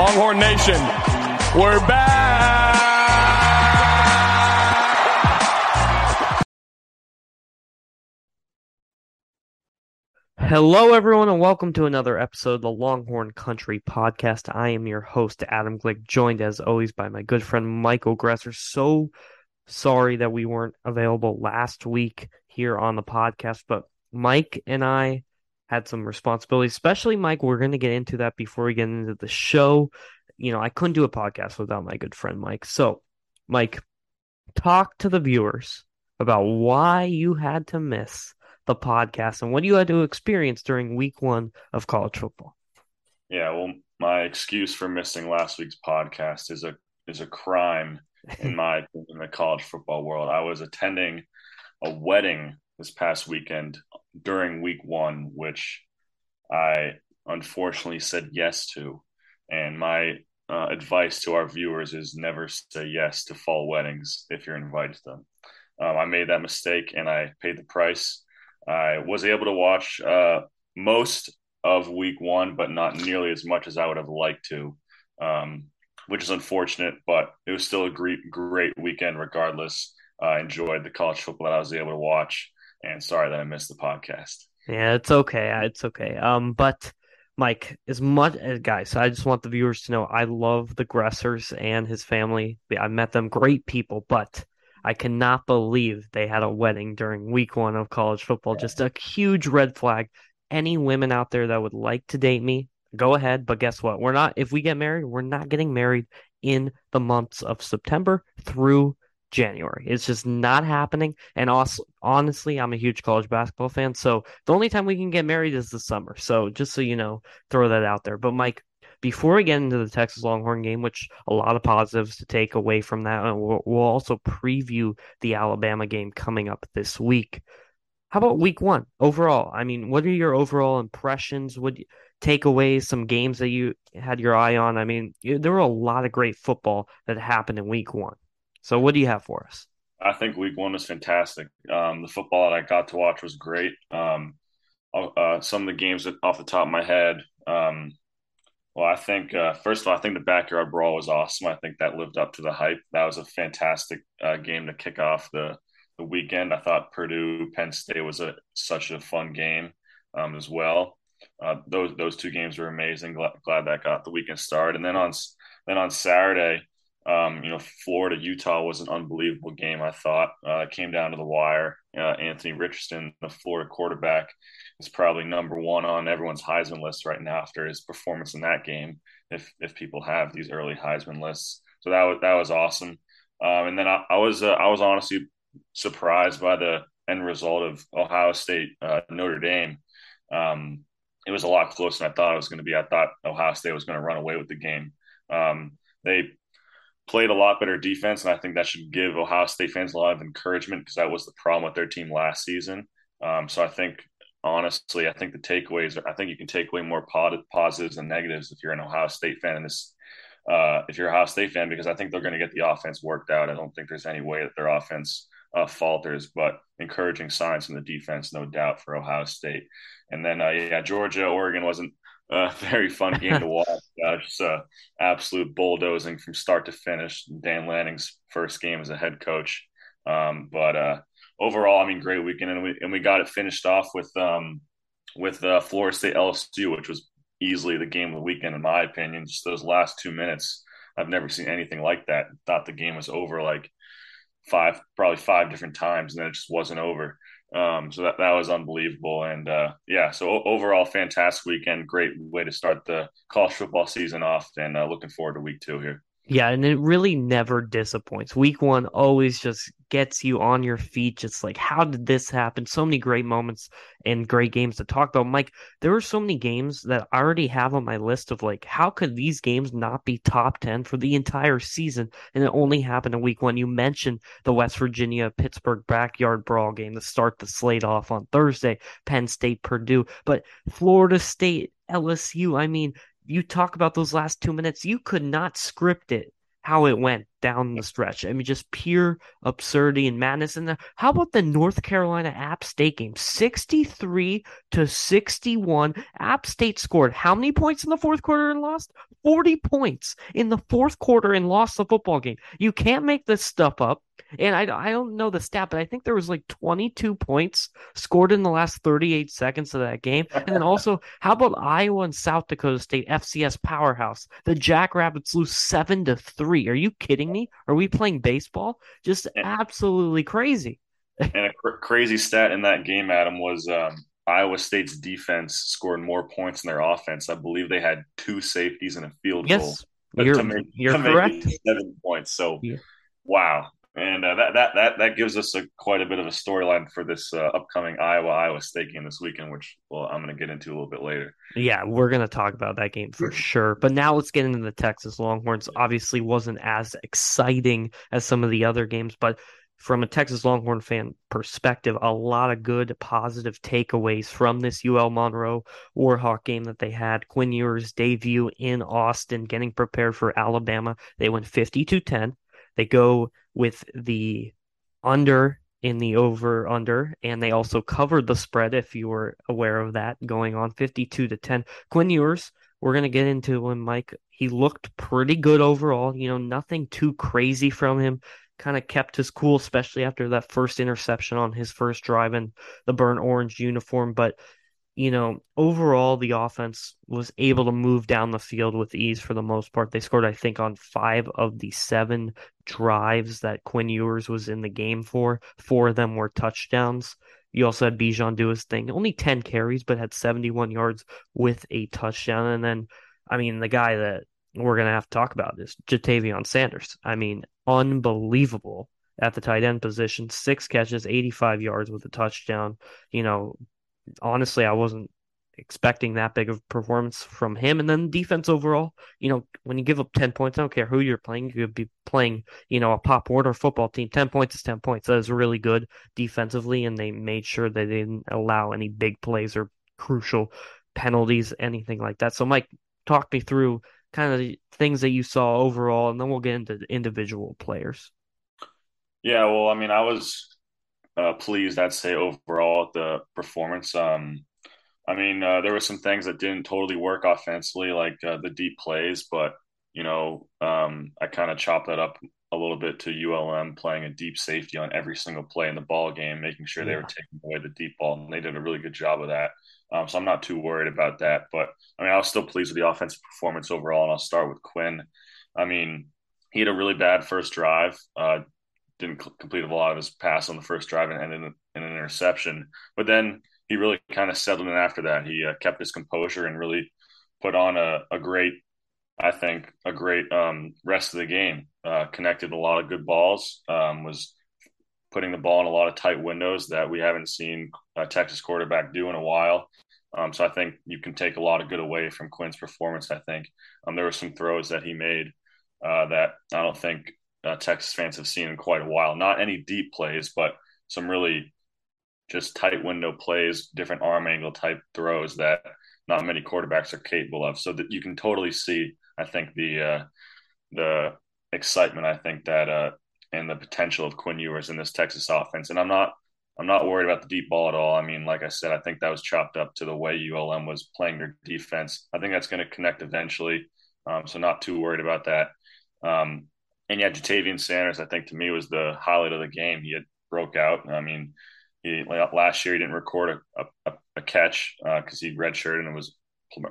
Longhorn Nation, we're back. Hello, everyone, and welcome to another episode of the Longhorn Country Podcast. I am your host, Adam Glick, joined as always by my good friend Michael Gresser. So sorry that we weren't available last week here on the podcast, but Mike and I had some responsibilities, especially Mike. We're going to get into that before we get into the show. You know, I couldn't do a podcast without my good friend Mike. So, Mike, talk to the viewers about why you had to miss the podcast and what you had to experience during week one of college football. Yeah, well, my excuse for missing last week's podcast is a is a crime in my in the college football world. I was attending a wedding this past weekend during week one, which I unfortunately said yes to. And my uh, advice to our viewers is never say yes to fall weddings if you're invited to them. Um, I made that mistake and I paid the price. I was able to watch uh, most of week one, but not nearly as much as I would have liked to, um, which is unfortunate, but it was still a great, great weekend regardless. I enjoyed the college football that I was able to watch, and sorry that I missed the podcast. Yeah, it's okay. It's okay. Um, but Mike, as much as guys, I just want the viewers to know I love the Gressers and his family. I met them, great people, but I cannot believe they had a wedding during week one of college football. Just a huge red flag. Any women out there that would like to date me, go ahead. But guess what? We're not, if we get married, we're not getting married in the months of September through January. It's just not happening. And also, honestly, I'm a huge college basketball fan. So the only time we can get married is the summer. So just so you know, throw that out there. But Mike, before we get into the Texas Longhorn game, which a lot of positives to take away from that, and we'll, we'll also preview the Alabama game coming up this week. How about week one overall? I mean, what are your overall impressions? Would take away some games that you had your eye on? I mean, there were a lot of great football that happened in week one. So, what do you have for us? I think week one was fantastic. Um, the football that I got to watch was great. Um, uh, some of the games off the top of my head, um, well, I think uh, first of all, I think the backyard brawl was awesome. I think that lived up to the hype. That was a fantastic uh, game to kick off the the weekend. I thought Purdue Penn State was a such a fun game um, as well. Uh, those those two games were amazing. Glad, glad, that got the weekend started. And then on then on Saturday, um, you know, Florida Utah was an unbelievable game. I thought uh, came down to the wire. Uh, Anthony Richardson, the Florida quarterback, is probably number one on everyone's Heisman list right now after his performance in that game. If if people have these early Heisman lists, so that was that was awesome. Um, and then I, I was uh, I was honestly surprised by the end result of Ohio State uh, Notre Dame. Um, it was a lot closer than I thought it was going to be. I thought Ohio State was going to run away with the game. Um, they played a lot better defense, and I think that should give Ohio State fans a lot of encouragement because that was the problem with their team last season. Um, so I think honestly, I think the takeaways are, I think you can take away more positives and negatives if you're an Ohio State fan in this. Uh, if you're a Ohio State fan, because I think they're going to get the offense worked out. I don't think there's any way that their offense uh, falters, but encouraging signs from the defense, no doubt, for Ohio State. And then, uh, yeah, Georgia, Oregon wasn't a very fun game to watch. Uh, just uh, absolute bulldozing from start to finish. Dan Lanning's first game as a head coach. Um, but uh, overall, I mean, great weekend, and we and we got it finished off with um, with uh, Florida State LSU, which was easily the game of the weekend in my opinion. Just those last two minutes, I've never seen anything like that. Thought the game was over like five, probably five different times, and then it just wasn't over. Um, so that, that was unbelievable. And uh, yeah, so overall, fantastic weekend. Great way to start the college football season off, and uh, looking forward to week two here. Yeah, and it really never disappoints. Week one always just gets you on your feet. Just like, how did this happen? So many great moments and great games to talk about. Mike, there were so many games that I already have on my list of like, how could these games not be top 10 for the entire season? And it only happened in week one. You mentioned the West Virginia Pittsburgh backyard brawl game to start the slate off on Thursday, Penn State, Purdue, but Florida State, LSU. I mean, you talk about those last two minutes, you could not script it how it went. Down the stretch. I mean, just pure absurdity and madness. And how about the North Carolina App State game? 63 to 61. App State scored how many points in the fourth quarter and lost? 40 points in the fourth quarter and lost the football game. You can't make this stuff up. And I, I don't know the stat, but I think there was like 22 points scored in the last 38 seconds of that game. And then also, how about Iowa and South Dakota State FCS powerhouse? The Jackrabbits lose seven to three. Are you kidding me? Are we playing baseball? Just absolutely crazy. and a cr- crazy stat in that game, Adam, was um, Iowa State's defense scored more points in their offense. I believe they had two safeties and a field yes, goal. You're, make, you're correct. seven points. So, yeah. wow and uh, that that that that gives us a quite a bit of a storyline for this uh, upcoming Iowa Iowa State game this weekend, which well I'm going to get into a little bit later. Yeah, we're going to talk about that game for sure. But now let's get into the Texas Longhorns. Obviously, wasn't as exciting as some of the other games, but from a Texas Longhorn fan perspective, a lot of good positive takeaways from this UL Monroe Warhawk game that they had. Quinn Ewers' debut in Austin, getting prepared for Alabama. They went 52 10. They go with the under in the over under, and they also covered the spread if you were aware of that going on 52 to 10. Quinn Ewers, we're going to get into him, Mike. He looked pretty good overall, you know, nothing too crazy from him. Kind of kept his cool, especially after that first interception on his first drive in the burnt orange uniform. But you know, overall, the offense was able to move down the field with ease for the most part. They scored, I think, on five of the seven drives that Quinn Ewers was in the game for. Four of them were touchdowns. You also had Bijan do his thing. Only 10 carries, but had 71 yards with a touchdown. And then, I mean, the guy that we're going to have to talk about is Ja'Tavion Sanders. I mean, unbelievable at the tight end position. Six catches, 85 yards with a touchdown. You know, honestly, I wasn't expecting that big of performance from him. And then defense overall, you know, when you give up 10 points, I don't care who you're playing, you could be playing, you know, a Pop Warner football team. 10 points is 10 points. That is really good defensively. And they made sure that they didn't allow any big plays or crucial penalties, anything like that. So, Mike, talk me through kind of the things that you saw overall, and then we'll get into individual players. Yeah, well, I mean, I was uh, pleased, I'd say, overall at the performance. Um, I mean, uh, there were some things that didn't totally work offensively, like uh, the deep plays, but you know, um, I kind of chopped that up a little bit to ULM playing a deep safety on every single play in the ball game, making sure yeah. they were taking away the deep ball, and they did a really good job of that. Um, so I'm not too worried about that. But I mean, I was still pleased with the offensive performance overall, and I'll start with Quinn. I mean, he had a really bad first drive. Uh, didn't complete a lot of his pass on the first drive and ended in an interception. But then he really kind of settled in after that. He uh, kept his composure and really put on a, a great, I think, a great um, rest of the game. Uh, connected a lot of good balls. Um, was putting the ball in a lot of tight windows that we haven't seen a Texas quarterback do in a while. Um, so I think you can take a lot of good away from Quinn's performance. I think um, there were some throws that he made uh, that I don't think uh, Texas fans have seen in quite a while. Not any deep plays, but some really just tight window plays, different arm angle type throws that not many quarterbacks are capable of. So that you can totally see, I think the uh, the excitement. I think that uh, and the potential of Quinn Ewers in this Texas offense. And I'm not I'm not worried about the deep ball at all. I mean, like I said, I think that was chopped up to the way ULM was playing their defense. I think that's going to connect eventually. Um, so not too worried about that. Um, and yeah, Ja'Tavion Sanders, I think to me was the highlight of the game. He had broke out. I mean, he last year he didn't record a, a, a catch because uh, he redshirted and was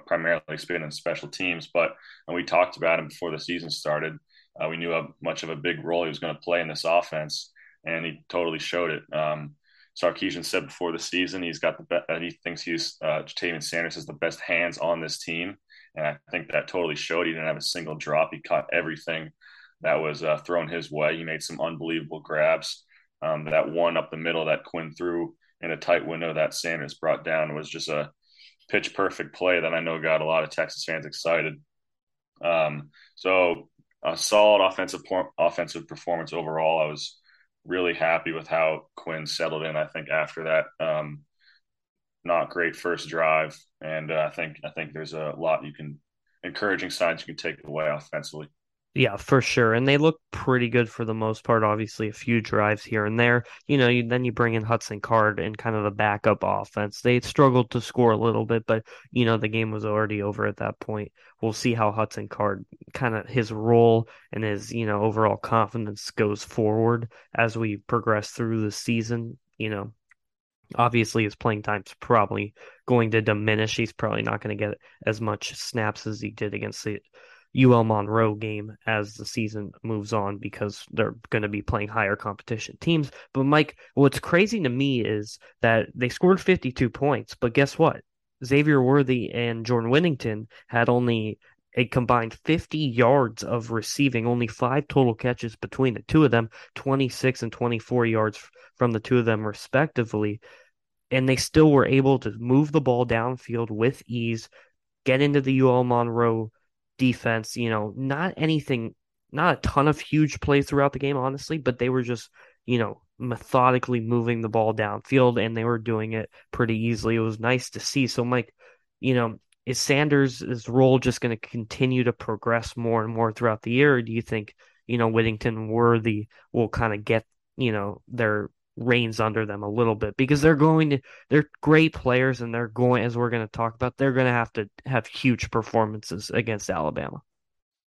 primarily spinning special teams. But when we talked about him before the season started, uh, we knew how much of a big role he was going to play in this offense, and he totally showed it. Um, Sarkisian said before the season he's got the best. Uh, he thinks he's uh, Ja'Tavion Sanders has the best hands on this team, and I think that totally showed. He didn't have a single drop. He caught everything that was uh, thrown his way. He made some unbelievable grabs. Um, that one up the middle that Quinn threw in a tight window that Sanders brought down was just a pitch perfect play that I know got a lot of Texas fans excited. Um, so a solid offensive offensive performance overall. I was really happy with how Quinn settled in. I think after that, um, not great first drive, and uh, I think I think there's a lot you can encouraging signs you can take away offensively. Yeah, for sure. And they look pretty good for the most part. Obviously, a few drives here and there. You know, you, then you bring in Hudson Card and kind of the backup offense. They struggled to score a little bit, but, you know, the game was already over at that point. We'll see how Hudson Card kind of his role and his, you know, overall confidence goes forward as we progress through the season. You know, obviously his playing time's probably going to diminish. He's probably not going to get as much snaps as he did against the UL Monroe game as the season moves on because they're going to be playing higher competition teams. But Mike, what's crazy to me is that they scored 52 points, but guess what? Xavier Worthy and Jordan Whittington had only a combined 50 yards of receiving, only five total catches between the two of them, 26 and 24 yards from the two of them, respectively. And they still were able to move the ball downfield with ease, get into the UL Monroe defense, you know, not anything, not a ton of huge plays throughout the game, honestly, but they were just, you know, methodically moving the ball downfield and they were doing it pretty easily. It was nice to see. So, Mike, you know, is Sanders' role just going to continue to progress more and more throughout the year? Or do you think, you know, Whittington Worthy will kind of get, you know, their reins under them a little bit because they're going to they're great players and they're going as we're going to talk about they're going to have to have huge performances against Alabama.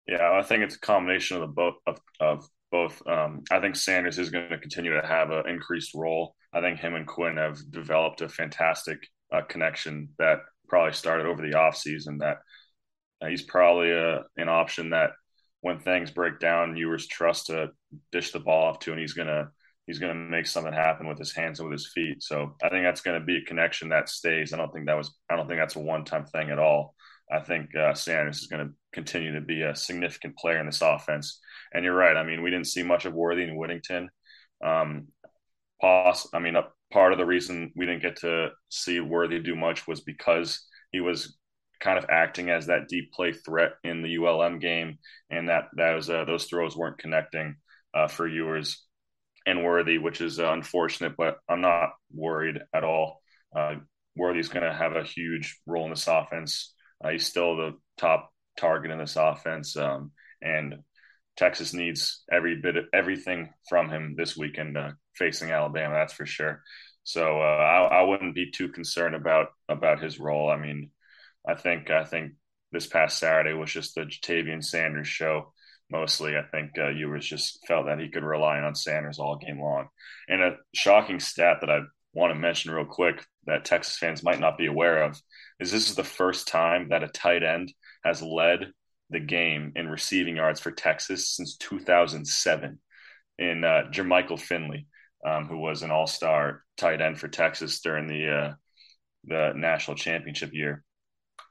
Yeah, I think it's a combination of the both of, of both. Um, I think Sanders is going to continue to have an increased role. I think him and Quinn have developed a fantastic uh, connection that probably started over the offseason that uh, he's probably a, uh, an option that when things break down, Ewers trust to dish the ball off to, and he's going to he's going to make something happen with his hands and with his feet. So I think that's going to be a connection that stays. I don't think that was I don't think that's a one time thing at all. I think uh, Sanders is going to continue to be a significant player in this offense. And you're right. I mean, we didn't see much of Worthy and Whittington. Um, Poss, I mean, a part of the reason we didn't get to see Worthy do much was because he was kind of acting as that deep play threat in the ULM game, and that that was uh, those throws weren't connecting uh, for Ewers and Worthy, which is uh, unfortunate, but I'm not worried at all. Uh, Worthy's going to have a huge role in this offense. Uh, he's still the top target in this offense, um, and Texas needs every bit of everything from him this weekend uh, facing Alabama. That's for sure. So uh, I, I wouldn't be too concerned about about his role. I mean, I think I think this past Saturday was just the Ja'Tavion Sanders show mostly. I think uh, Ewers just felt that he could rely on Sanders all game long. And a shocking stat that I want to mention real quick that Texas fans might not be aware of is this is the first time that a tight end has led the game in receiving yards for Texas since 2007 in uh, Jermichael Finley, um, who was an all-star tight end for Texas during the uh, the national championship year.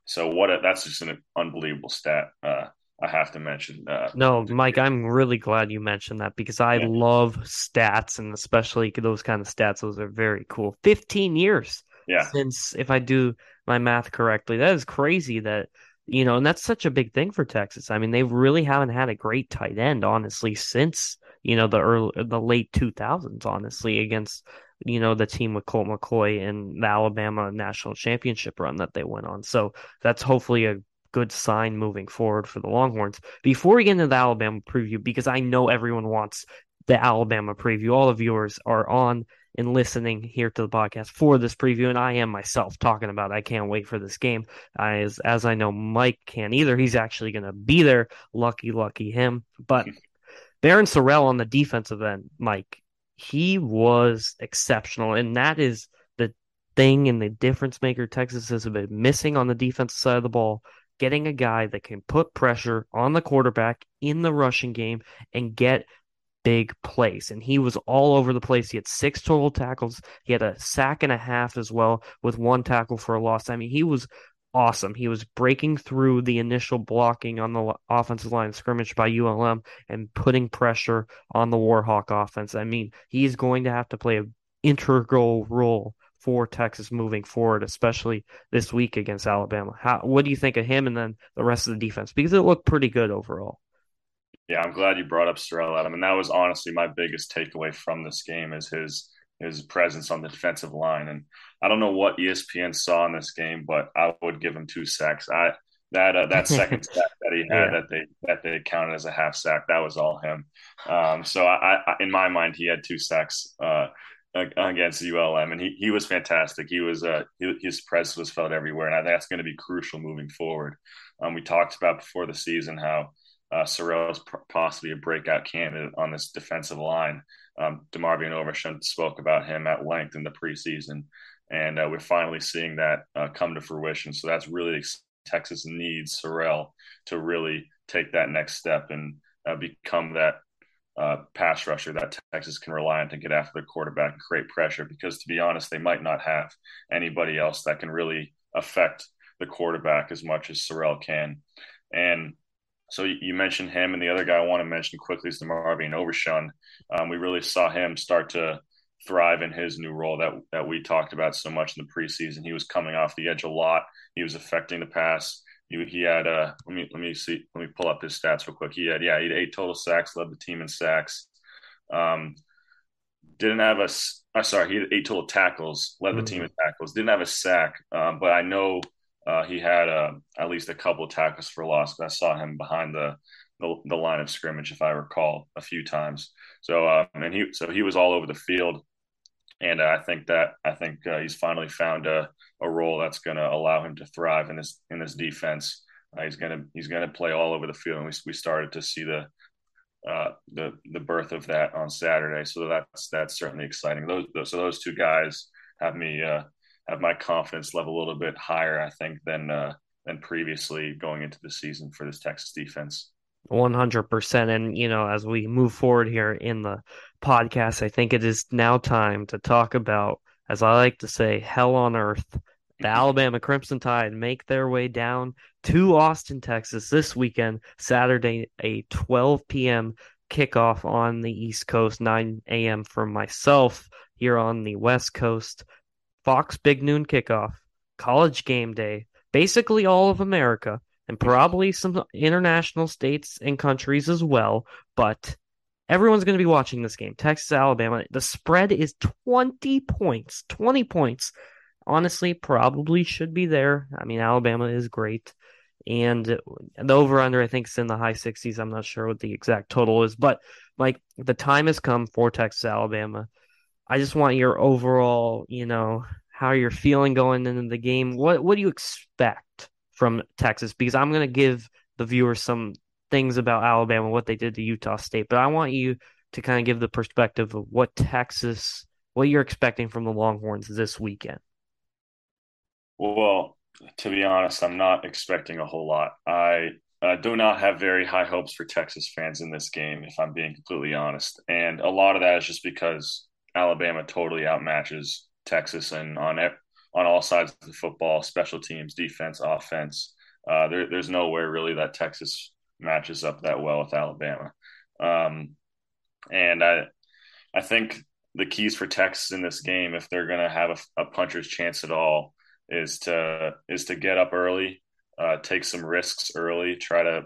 So what a, that's just an unbelievable stat. Uh, I have to mention. that. no, Mike, I'm really glad you mentioned that because I yeah. love stats and especially those kind of stats. Those are very cool. 15 years yeah. since, if I do my math correctly, that is crazy that, you know, and that's such a big thing for Texas. I mean, they really haven't had a great tight end, honestly, since, you know, the early, the late 2000s, honestly, against, you know, the team with Colt McCoy and the Alabama national championship run that they went on. So that's hopefully a good sign moving forward for the Longhorns. Before we get into the Alabama preview, because I know everyone wants the Alabama preview, all the viewers are on and listening here to the podcast for this preview, and I am myself talking about. It. I can't wait for this game. As as I know, Mike can't either. He's actually going to be there. Lucky, lucky him. But hmm. Barryn Sorrell on the defensive end, Mike, he was exceptional, and that is the thing and the difference maker Texas has been missing on the defensive side of the ball getting a guy that can put pressure on the quarterback in the rushing game and get big plays. And he was all over the place. He had six total tackles. He had a sack and a half as well, with one tackle for a loss. I mean, he was awesome. He was breaking through the initial blocking on the offensive line scrimmage by ULM and putting pressure on the Warhawk offense. I mean, he's going to have to play an integral role for Texas moving forward, especially this week against Alabama. How what do you think of him and then the rest of the defense? Because it looked pretty good overall. Yeah, I'm glad you brought up Sorrell Adam, and that was honestly my biggest takeaway from this game is his his presence on the defensive line. And I don't know what ESPN saw in this game, but I would give him two sacks. I that uh, that second sack that he had yeah. that they that they counted as a half sack that was all him. Um, so I, I, in my mind, he had two sacks uh, against ULM, and he he was fantastic. He was uh, he, his presence was felt everywhere, and I think that's going to be crucial moving forward. Um, we talked about before the season how uh, Sorrell is possibly a breakout candidate on this defensive line. Um, DeMarvion Overshown spoke about him at length in the preseason, and uh, we're finally seeing that uh, come to fruition. So that's really Texas needs Sorrell to really take that next step and uh, become that uh, pass rusher that Texas can rely on to get after the quarterback and create pressure. Because to be honest, they might not have anybody else that can really affect the quarterback as much as Sorrell can. And so you mentioned him, and the other guy I want to mention quickly is DeMarvion Overshown. Um, we really saw him start to thrive in his new role that that we talked about so much in the preseason. He was coming off the edge a lot. He was affecting the pass. He, he had uh let me let me see let me pull up his stats real quick. He had yeah he had eight total sacks, led the team in sacks. Um, didn't have a uh, sorry he had eight total tackles, led the mm-hmm. team in tackles. Didn't have a sack, um, but I know uh, he had uh, at least a couple of tackles for loss. I saw him behind the, the, the line of scrimmage, if I recall, a few times. So uh, and he so he was all over the field, and I think that I think uh, he's finally found a, a role that's going to allow him to thrive in this in this defense. Uh, he's gonna he's gonna play all over the field, and we we started to see the uh, the the birth of that on Saturday. So that's that's certainly exciting. Those, those so those two guys have me uh, have my confidence level a little bit higher, I think, than uh, than previously going into the season for this Texas defense. 100%. And, you know, as we move forward here in the podcast, I think it is now time to talk about, as I like to say, hell on earth. The Alabama Crimson Tide make their way down to Austin, Texas this weekend, Saturday, a 12 p.m. kickoff on the East Coast, 9 a.m. for myself here on the West Coast. Fox Big Noon kickoff, college game day, basically all of America and probably some international states and countries as well. But everyone's going to be watching this game. Texas, Alabama. The spread is 20 points. 20 points. Honestly, probably should be there. I mean, Alabama is great. And the over under, I think, is in the high 60s. I'm not sure what the exact total is. But, like, the time has come for Texas, Alabama. I just want your overall, you know, how you're feeling going into the game. What what do you expect from Texas because I'm going to give the viewers some things about Alabama, what they did to Utah State, but I want you to kind of give the perspective of what Texas, what you're expecting from the Longhorns this weekend. Well, to be honest, I'm not expecting a whole lot. I do not have very high hopes for Texas fans in this game, if I'm being completely honest. And a lot of that is just because Alabama totally outmatches Texas and on on all sides of the football, special teams, defense, offense. Uh, there, there's nowhere really that Texas matches up that well with Alabama. Um, and I, I think the keys for Texas in this game, if they're going to have a, a, puncher's chance at all, is to is to get up early, uh, take some risks early, try to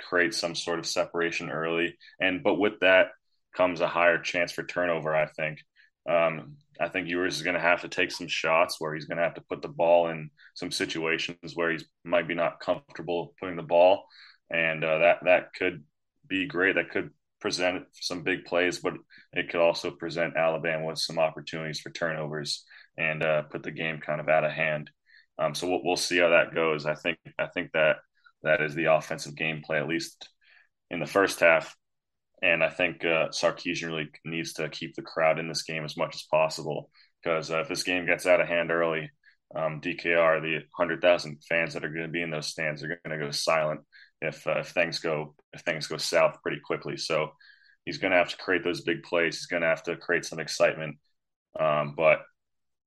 create some sort of separation early, and but with that comes a higher chance for turnover. I think. Um, I think Ewers is going to have to take some shots where he's going to have to put the ball in some situations where he's might be not comfortable putting the ball, and uh, that that could be great. That could present some big plays, but it could also present Alabama with some opportunities for turnovers and uh, put the game kind of out of hand. Um, so we'll, we'll see how that goes. I think I think that that is the offensive game play at least in the first half. And I think uh, Sarkisian really needs to keep the crowd in this game as much as possible because uh, if this game gets out of hand early, um, DKR, the 100,000 fans that are going to be in those stands are going to go silent if, uh, if things go if things go south pretty quickly. So he's going to have to create those big plays. He's going to have to create some excitement. Um, but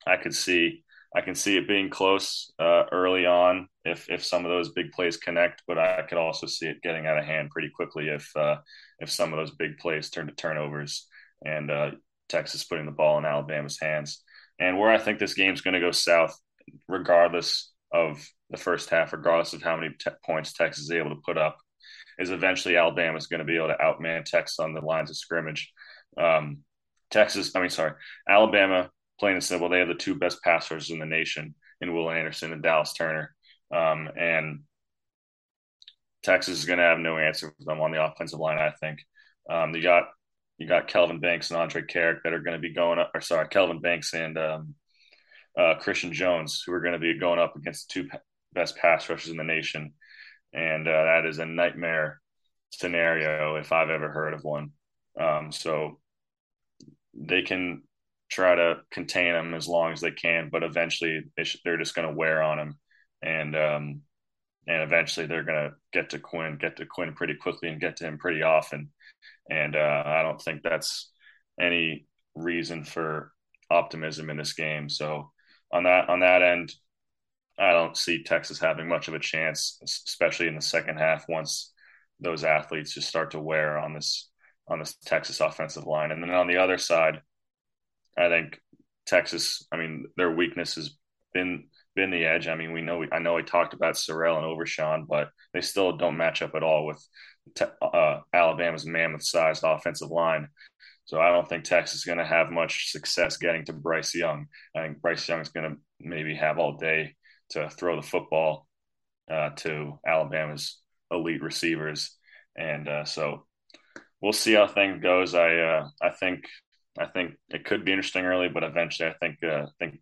I could see I can see it being close uh, early on if if some of those big plays connect, but I could also see it getting out of hand pretty quickly if uh, if some of those big plays turn to turnovers and uh, Texas putting the ball in Alabama's hands. And where I think this game's going to go south, regardless of the first half, regardless of how many te- points Texas is able to put up, is eventually Alabama's going to be able to outman Texas on the lines of scrimmage. Um, Texas, I mean, sorry, Alabama plain and simple, they have the two best passers in the nation in Will Anderson and Dallas Turner. Um, and Texas is going to have no answer for them on the offensive line. I think um, you got you got Kelvin Banks and Andrej Karic that are going to be going up, or sorry, Kelvin Banks and um, uh, Christian Jones, who are going to be going up against the two best pass rushers in the nation, and uh, that is a nightmare scenario if I've ever heard of one. Um, so they can try to contain them as long as they can, but eventually they are just going to wear on them, and um, and eventually they're going to get to Quinn, get to Quinn pretty quickly, and get to him pretty often. And uh, I don't think that's any reason for optimism in this game. So on that on that end, I don't see Texas having much of a chance, especially in the second half once those athletes just start to wear on this on this Texas offensive line. And then on the other side, I think Texas, I mean, their weakness has been been the edge. I mean, we know I know we talked about Sorrell and Overshown, but they still don't match up at all with uh, Alabama's mammoth-sized offensive line. So I don't think Texas is going to have much success getting to Bryce Young. I think Bryce Young is going to maybe have all day to throw the football uh, to Alabama's elite receivers, and uh, so we'll see how things goes. I uh, I think I think it could be interesting early, but eventually I think uh, think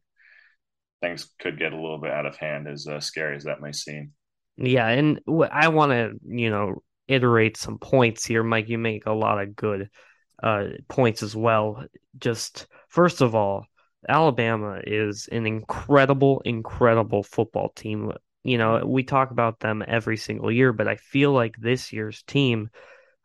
things could get a little bit out of hand, as uh, scary as that may seem. Yeah, and I want to you know iterate some points here, Mike. You make a lot of good uh, points as well. Just first of all, Alabama is an incredible, incredible football team. You know, we talk about them every single year, but I feel like this year's team.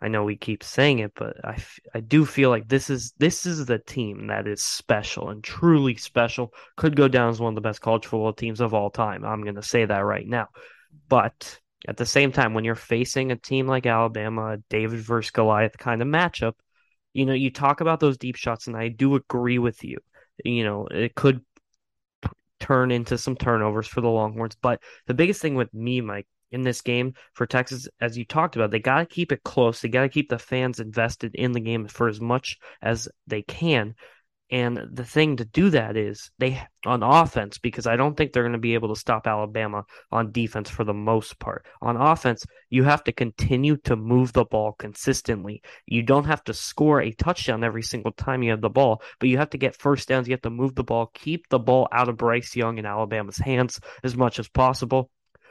I know we keep saying it, but I, I do feel like this is this is the team that is special and truly special. Could go down as one of the best college football teams of all time. I'm going to say that right now. But at the same time, when you're facing a team like Alabama, David versus Goliath kind of matchup, you know, you talk about those deep shots, and I do agree with you. You know, it could turn into some turnovers for the Longhorns. But the biggest thing with me, Mike, in this game for Texas, as you talked about, they got to keep it close. They got to keep the fans invested in the game for as much as they can. And the thing to do that is they on offense because I don't think they're going to be able to stop Alabama on defense for the most part. On offense, you have to continue to move the ball consistently. You don't have to score a touchdown every single time you have the ball, but you have to get first downs. You have to move the ball, keep the ball out of Bryce Young and Alabama's hands as much as possible.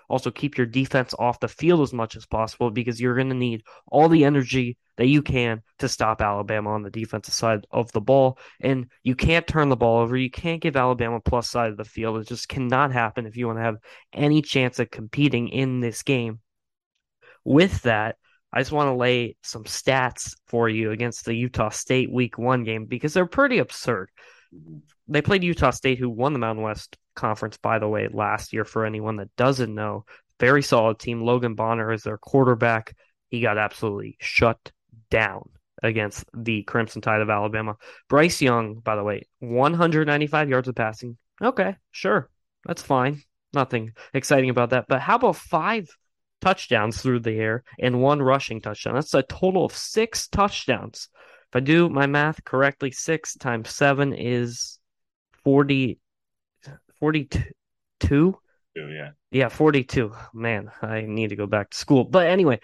Also, keep your defense off the field as much as possible because you're going to need all the energy that you can to stop Alabama on the defensive side of the ball. And you can't turn the ball over. You can't give Alabama plus side of the field. It just cannot happen if you want to have any chance of competing in this game. With that, I just want to lay some stats for you against the Utah State week one game because they're pretty absurd. Mm-hmm. They played Utah State, who won the Mountain West Conference, by the way, last year. For anyone that doesn't know, very solid team. Logan Bonner is their quarterback. He got absolutely shut down against the Crimson Tide of Alabama. Bryce Young, by the way, 195 yards of passing. Okay, sure. That's fine. Nothing exciting about that. But how about five touchdowns through the air and one rushing touchdown? That's a total of six touchdowns. If I do my math correctly, six times seven is 40, 42? Yeah. Yeah, 42. Man, I need to go back to school. But anyway,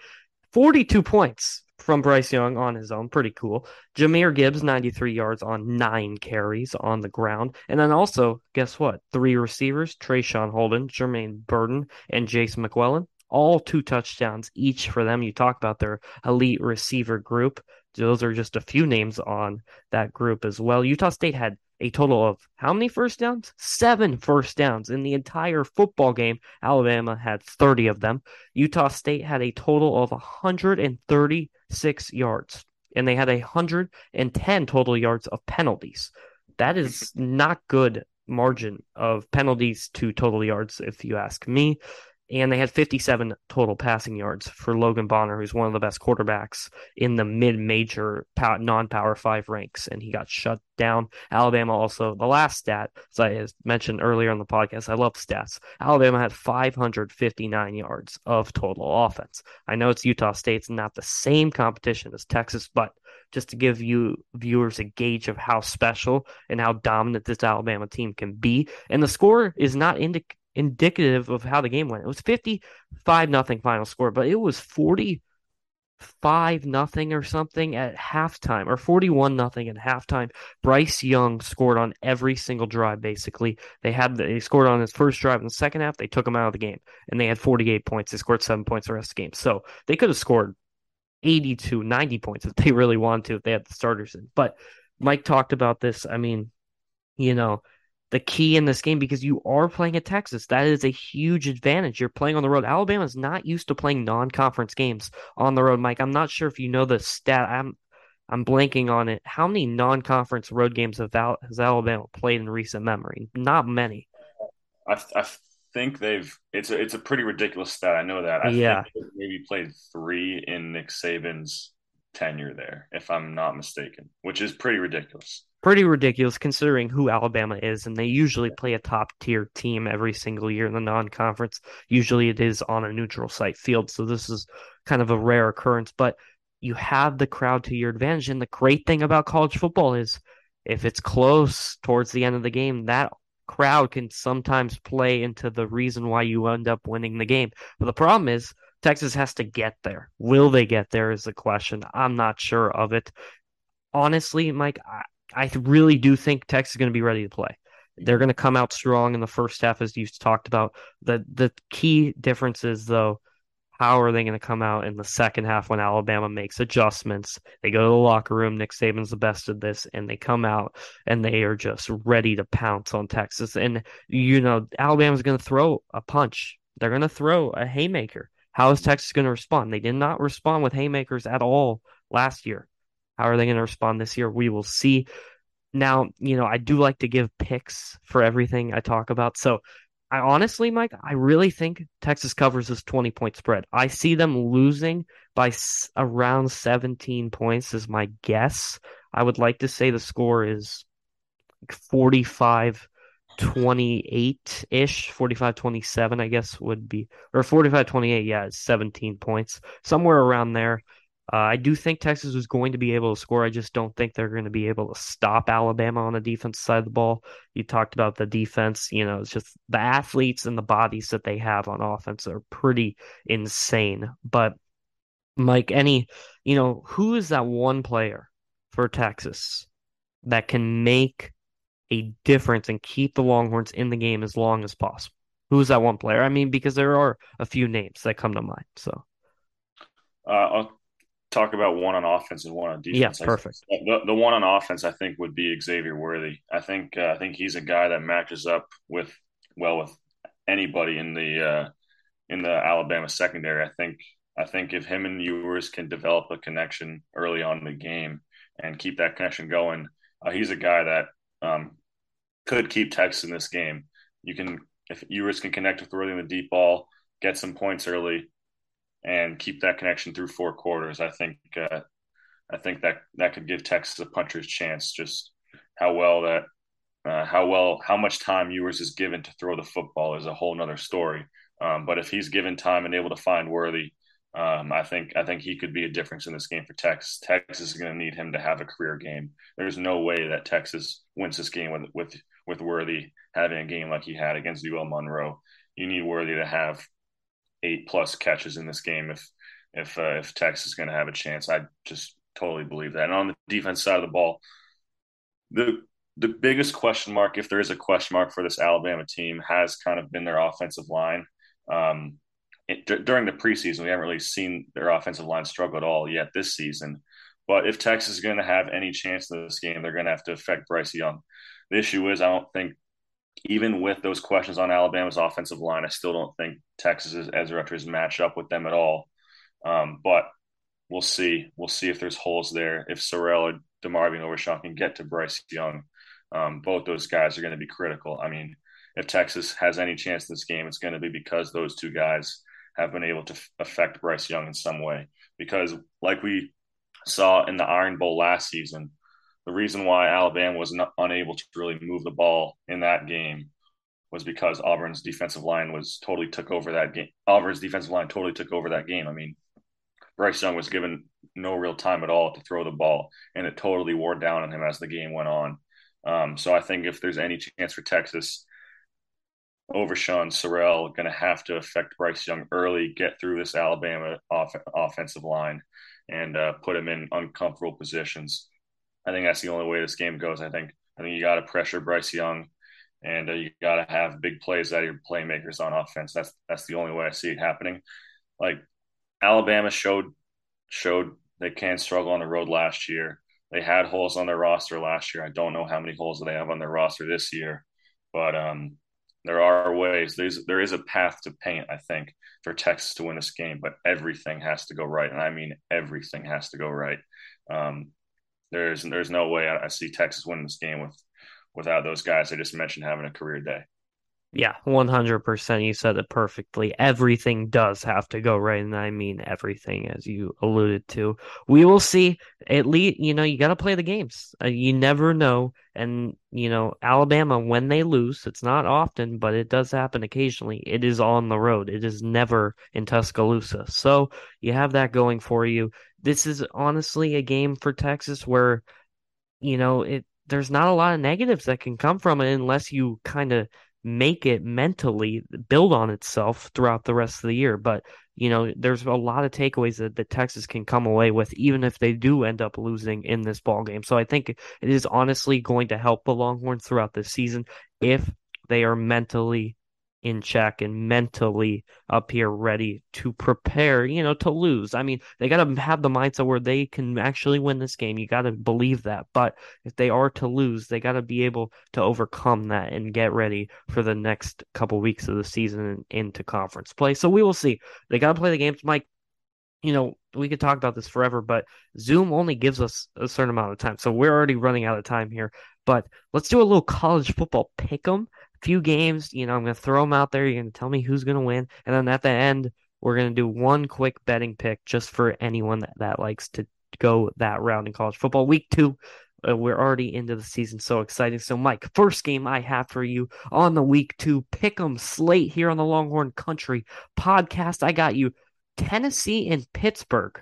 42 points from Bryce Young on his own. Pretty cool. Jahmyr Gibbs, 93 yards on nine carries on the ground. And then also, guess what? Three receivers, Trey Traeshon Holden, Jermaine Burton, and Jason McClellan. All two touchdowns each for them. You talk about their elite receiver group. Those are just a few names on that group as well. Utah State had a total of how many first downs? Seven first downs in the entire football game. Alabama had 30 of them. Utah State had a total of 136 yards, and they had 110 total yards of penalties. That is not good margin of penalties to total yards, if you ask me and they had 57 total passing yards for Logan Bonner, who's one of the best quarterbacks in the mid-major non-power five ranks, and he got shut down. Alabama also, the last stat, as I mentioned earlier on the podcast, I love stats. Alabama had 559 yards of total offense. I know it's Utah State's not the same competition as Texas, but just to give you viewers a gauge of how special and how dominant this Alabama team can be. And the score is not indicating indicative of how the game went. It was 55 nothing final score, but it was 45 nothing or something at halftime or 41 nothing at halftime. Bryce Young scored on every single drive basically. They had they scored on his first drive in the second half, they took him out of the game and they had 48 points. They scored 7 points the rest of the game. So, they could have scored 82, 90 points if they really wanted to if they had the starters in. But Mike talked about this. I mean, you know, the key in this game because you are playing at Texas. That is a huge advantage. You're playing on the road. Alabama is not used to playing non-conference games on the road, Mike. I'm not sure if you know the stat. I'm I'm blanking on it. How many non-conference road games have Al- has Alabama played in recent memory? Not many. I, I think they've it's a, it's a pretty ridiculous stat. I know that. I yeah. maybe played three in Nick Saban's tenure there, if I'm not mistaken, which is pretty ridiculous. Pretty ridiculous considering who Alabama is, and they usually play a top tier team every single year in the non conference. Usually it is on a neutral site field, so this is kind of a rare occurrence, but you have the crowd to your advantage. And the great thing about college football is if it's close towards the end of the game, that crowd can sometimes play into the reason why you end up winning the game. But the problem is Texas has to get there. Will they get there is the question. I'm not sure of it. Honestly, Mike, I, really do think Texas is going to be ready to play. They're going to come out strong in the first half, as you talked about. The the key difference is though, how are they going to come out in the second half when Alabama makes adjustments? They go to the locker room. Nick Saban's the best of this, and they come out and they are just ready to pounce on Texas. And you know, Alabama's going to throw a punch. They're going to throw a haymaker. How is Texas going to respond? They did not respond with haymakers at all last year. How are they going to respond this year? We will see. Now, you know, I do like to give picks for everything I talk about. So, I honestly, Mike, I really think Texas covers this 20 point spread. I see them losing by s- around 17 points, is my guess. I would like to say the score is 45 28 ish, 45 27, I guess would be, or 45 28, yeah, 17 points, somewhere around there. Uh, I do think Texas is going to be able to score. I just don't think they're going to be able to stop Alabama on the defense side of the ball. You talked about the defense, you know, it's just the athletes and the bodies that they have on offense are pretty insane. But, Mike, any, you know, who is that one player for Texas that can make a difference and keep the Longhorns in the game as long as possible? Who's that one player? I mean, because there are a few names that come to mind. So, uh, I'll talk about one on offense and one on defense. Yeah, perfect. The, the one on offense, I think, would be Xavier Worthy. I think uh, I think he's a guy that matches up with well with anybody in the uh, in the Alabama secondary. I think I think if him and Ewers can develop a connection early on in the game and keep that connection going, uh, he's a guy that um, could keep Texas in this game. You can if Ewers can connect with Worthy in the deep ball, get some points early, and keep that connection through four quarters. I think uh, I think that that could give Texas a puncher's chance. Just how well that uh, how well how much time Ewers is given to throw the football is a whole nother story. Um, but if he's given time and able to find Worthy, um, I think I think he could be a difference in this game for Texas. Texas is going to need him to have a career game. There's no way that Texas wins this game with with with Worthy having a game like he had against UL Monroe. You need Worthy to have eight plus catches in this game if if uh, if Texas is going to have a chance. I just totally believe that. And on the defense side of the ball, the the biggest question mark, if there is a question mark for this Alabama team, has kind of been their offensive line. Um, it, d- during the preseason, we haven't really seen their offensive line struggle at all yet this season. But if Texas is going to have any chance in this game, they're going to have to affect Bryce Young. The issue is, I don't think, even with those questions on Alabama's offensive line, I still don't think Texas's edge rushers match up with them at all. Um, but we'll see. We'll see if there's holes there. If Sorrell or DeMarvion Overshown can get to Bryce Young, um, both those guys are going to be critical. I mean, if Texas has any chance in this game, it's going to be because those two guys have been able to affect Bryce Young in some way. Because, like we saw in the Iron Bowl last season, the reason why Alabama was not unable to really move the ball in that game was because Auburn's defensive line was totally took over that game. Auburn's defensive line totally took over that game. I mean, Bryce Young was given no real time at all to throw the ball, and it totally wore down on him as the game went on. Um, so I think if there's any chance for Texas Overshown Sorrell going to have to affect Bryce Young early, get through this Alabama off- offensive line, and uh, put him in uncomfortable positions. I think that's the only way this game goes. I think I think you got to pressure Bryce Young, and uh, you got to have big plays out of your playmakers on offense. That's that's the only way I see it happening. Like Alabama showed showed they can struggle on the road last year. They had holes on their roster last year. I don't know how many holes they have on their roster this year, but um, there are ways. There's there is a path to paint, I think, for Texas to win this game, but everything has to go right, and I mean everything has to go right. Um, there's there's no way I, see Texas winning this game with without those guys I just mentioned having a career day. Yeah, 100%. You said it perfectly. Everything does have to go right. And I mean everything, as you alluded to. We will see. At least, you know, you got to play the games. Uh, you never know. And, you know, Alabama, when they lose, it's not often, but it does happen occasionally. It is on the road, it is never in Tuscaloosa. So you have that going for you. This is honestly a game for Texas where, you know, it. There's not a lot of negatives that can come from it unless you kind of make it mentally build on itself throughout the rest of the year. But you know, there's a lot of takeaways that, that Texas can come away with, even if they do end up losing in this ball game. So I think it is honestly going to help the Longhorns throughout the season if they are mentally in check and mentally up here ready to prepare, you know, to lose. I mean, they got to have the mindset where they can actually win this game. You got to believe that. But if they are to lose, they got to be able to overcome that and get ready for the next couple weeks of the season and into conference play. So we will see. They got to play the games. Mike, you know, we could talk about this forever, but Zoom only gives us a certain amount of time. So we're already running out of time here. But let's do a little college football pick 'em few games. You know, I'm going to throw them out there. You're going to tell me who's going to win. And then at the end, we're going to do one quick betting pick just for anyone that, that likes to go that round in college football. Week two, uh, we're already into the season. So exciting. So, Mike, first game I have for you on the week two pick 'em slate here on the Longhorn Country podcast. I got you Tennessee and Pittsburgh.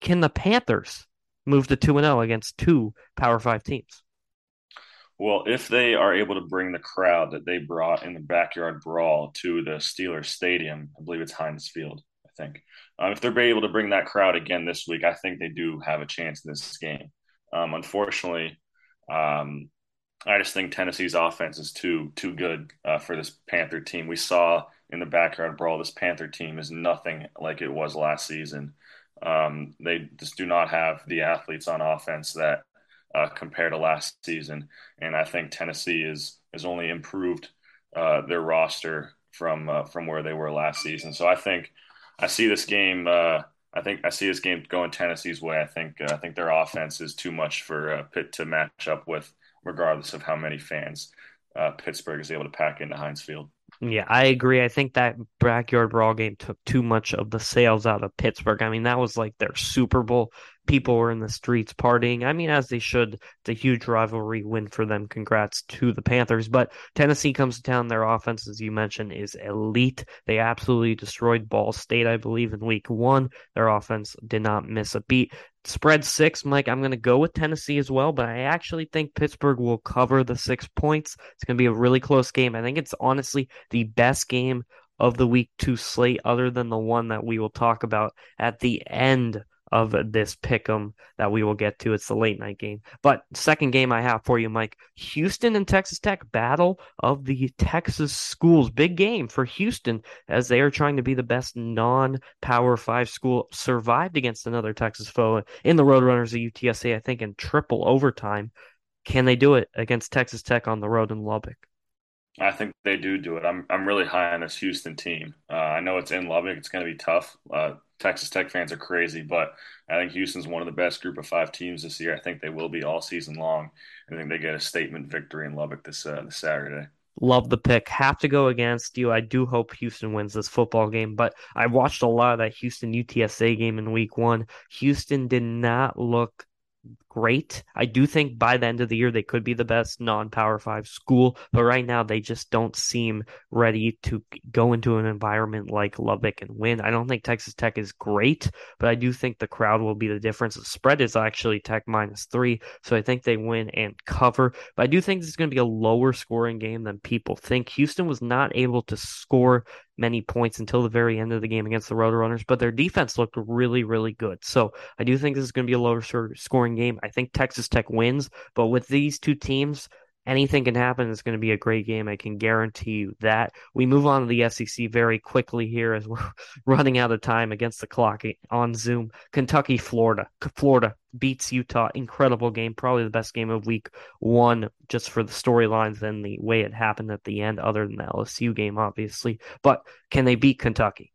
Can the Panthers move to 2 0 against two Power Five teams? Well, if they are able to bring the crowd that they brought in the backyard brawl to the Steelers Stadium, I believe it's Heinz Field, I think. Um, if they're able to bring that crowd again this week, I think they do have a chance in this game. Um, unfortunately, um, I just think Tennessee's offense is too too good uh, for this Panther team. We saw in the backyard brawl, this Panther team is nothing like it was last season. Um, they just do not have the athletes on offense that uh, compared to last season. And I think Tennessee is has only improved uh, their roster from uh, from where they were last season. So I think I see this game. Uh, I think I see this game going Tennessee's way. I think uh, I think their offense is too much for uh, Pitt to match up with, regardless of how many fans Pittsburgh is able to pack into Heinz Field. Yeah, I agree. I think that backyard brawl game took too much of the sails out of Pittsburgh. I mean, that was like their Super Bowl people were in the streets partying. I mean, as they should. It's a huge rivalry win for them. Congrats to the Panthers. But Tennessee comes to town. Their offense, as you mentioned, is elite. They absolutely destroyed Ball State, I believe, in week one. Their offense did not miss a beat. Spread six, Mike. I'm going to go with Tennessee as well, but I actually think Pittsburgh will cover the six points. It's going to be a really close game. I think it's honestly the best game of the week two slate, other than the one that we will talk about at the end of this pick 'em that we will get to. It's the late night game. But second game I have for you, Mike. Houston and Texas Tech battle of the Texas schools. Big game for Houston as they are trying to be the best non-power five school. Survived against another Texas foe in the Roadrunners of UTSA, I think, in triple overtime. Can they do it against Texas Tech on the road in Lubbock? I think they do do it. I'm I'm really high on this Houston team. Uh, I know it's in Lubbock. It's going to be tough. Uh, Texas Tech fans are crazy, but I think Houston's one of the best group of five teams this year. I think they will be all season long. I think they get a statement victory in Lubbock this uh, this Saturday. Love the pick. Have to go against you. I do hope Houston wins this football game, but I watched a lot of that Houston UTSA game in week one. Houston did not look great. I do think by the end of the year they could be the best non-power 5 school, but right now they just don't seem ready to go into an environment like Lubbock and win. I don't think Texas Tech is great, but I do think the crowd will be the difference. The spread is actually Tech minus 3, so I think they win and cover. But I do think this is going to be a lower scoring game than people think. Houston was not able to score many points until the very end of the game against the Roadrunners, but their defense looked really, really good. So I do think this is going to be a lower scoring game. I think Texas Tech wins, but with these two teams, anything can happen. It's going to be a great game. I can guarantee you that. We move on to the SEC very quickly here as we're running out of time against the clock on Zoom. Kentucky, Florida. Florida beats Utah. Incredible game. Probably the best game of week one, just for the storylines and the way it happened at the end, other than the LSU game, obviously. But can they beat Kentucky?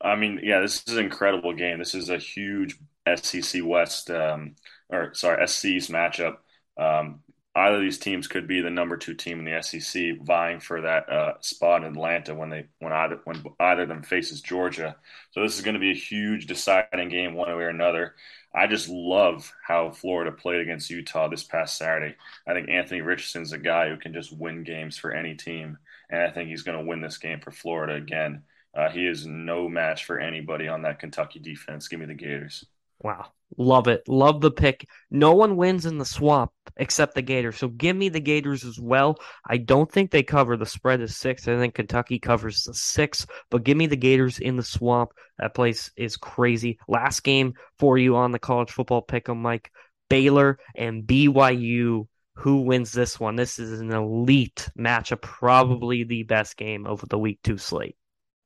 I mean, yeah, this is an incredible game. This is a huge SEC West, um, or sorry, SC's matchup. Um, either of these teams could be the number two team in the SEC, vying for that uh, spot in Atlanta when they when either when either of them faces Georgia. So this is going to be a huge deciding game, one way or another. I just love how Florida played against Utah this past Saturday. I think Anthony Richardson's a guy who can just win games for any team, and I think he's going to win this game for Florida again. Uh, he is no match for anybody on that Kentucky defense. Give me the Gators. Wow. Love it. Love the pick. No one wins in the swamp except the Gators. So give me the Gators as well. I don't think they cover. The spread is six. I think Kentucky covers the six, but give me the Gators in the swamp. That place is crazy. Last game for you on the college football pick Mike. Baylor and BYU. Who wins this one? This is an elite matchup, probably the best game of the week two slate.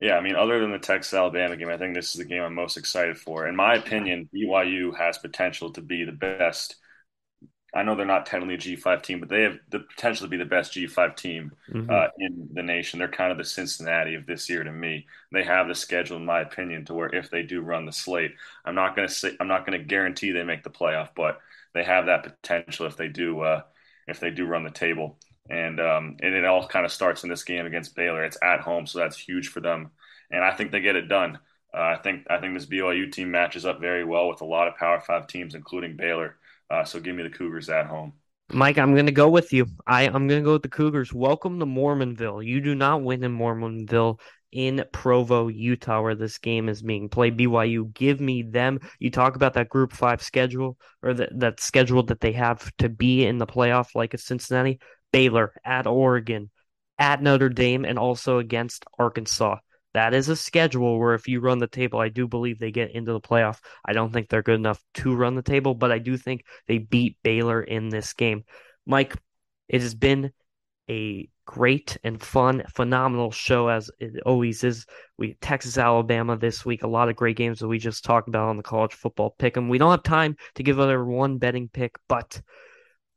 Yeah, I mean, other than the Texas Alabama game, I think this is the game I'm most excited for. In my opinion, BYU has potential to be the best. I know they're not technically a G5 team, but they have the potential to be the best G5 team mm-hmm. uh, in the nation. They're kind of the Cincinnati of this year to me. They have the schedule, in my opinion, to where if they do run the slate, I'm not going to say I'm not going to guarantee they make the playoff, but they have that potential if they do uh, if they do run the table and um, and it all kind of starts in this game against Baylor. It's at home, so that's huge for them, and I think they get it done. Uh, I think I think this BYU team matches up very well with a lot of Power Five teams, including Baylor. Uh, so give me the Cougars at home. Mike, I'm going to go with you. I, I'm going to go with the Cougars. Welcome to Mormonville. You do not win in Mormonville in Provo, Utah, where this game is being played. BYU, give me them. You talk about that Group Five schedule or that that schedule that they have to be in the playoff, like a Cincinnati. Baylor, at Oregon, at Notre Dame, and also against Arkansas. That is a schedule where if you run the table, I do believe they get into the playoff. I don't think they're good enough to run the table, but I do think they beat Baylor in this game. Mike, it has been a great and fun, phenomenal show as it always is. We Texas, Alabama this week. A lot of great games that we just talked about on the college football pick 'em. We don't have time to give other one betting pick, but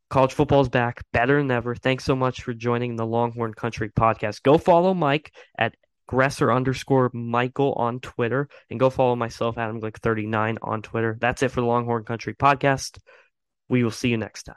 College football is back, better than ever. Thanks so much for joining the Longhorn Country podcast. Go follow Mike at Gresser underscore Michael on Twitter, and go follow myself, Adam Glick 39 on Twitter. That's it for the Longhorn Country podcast. We will see you next time.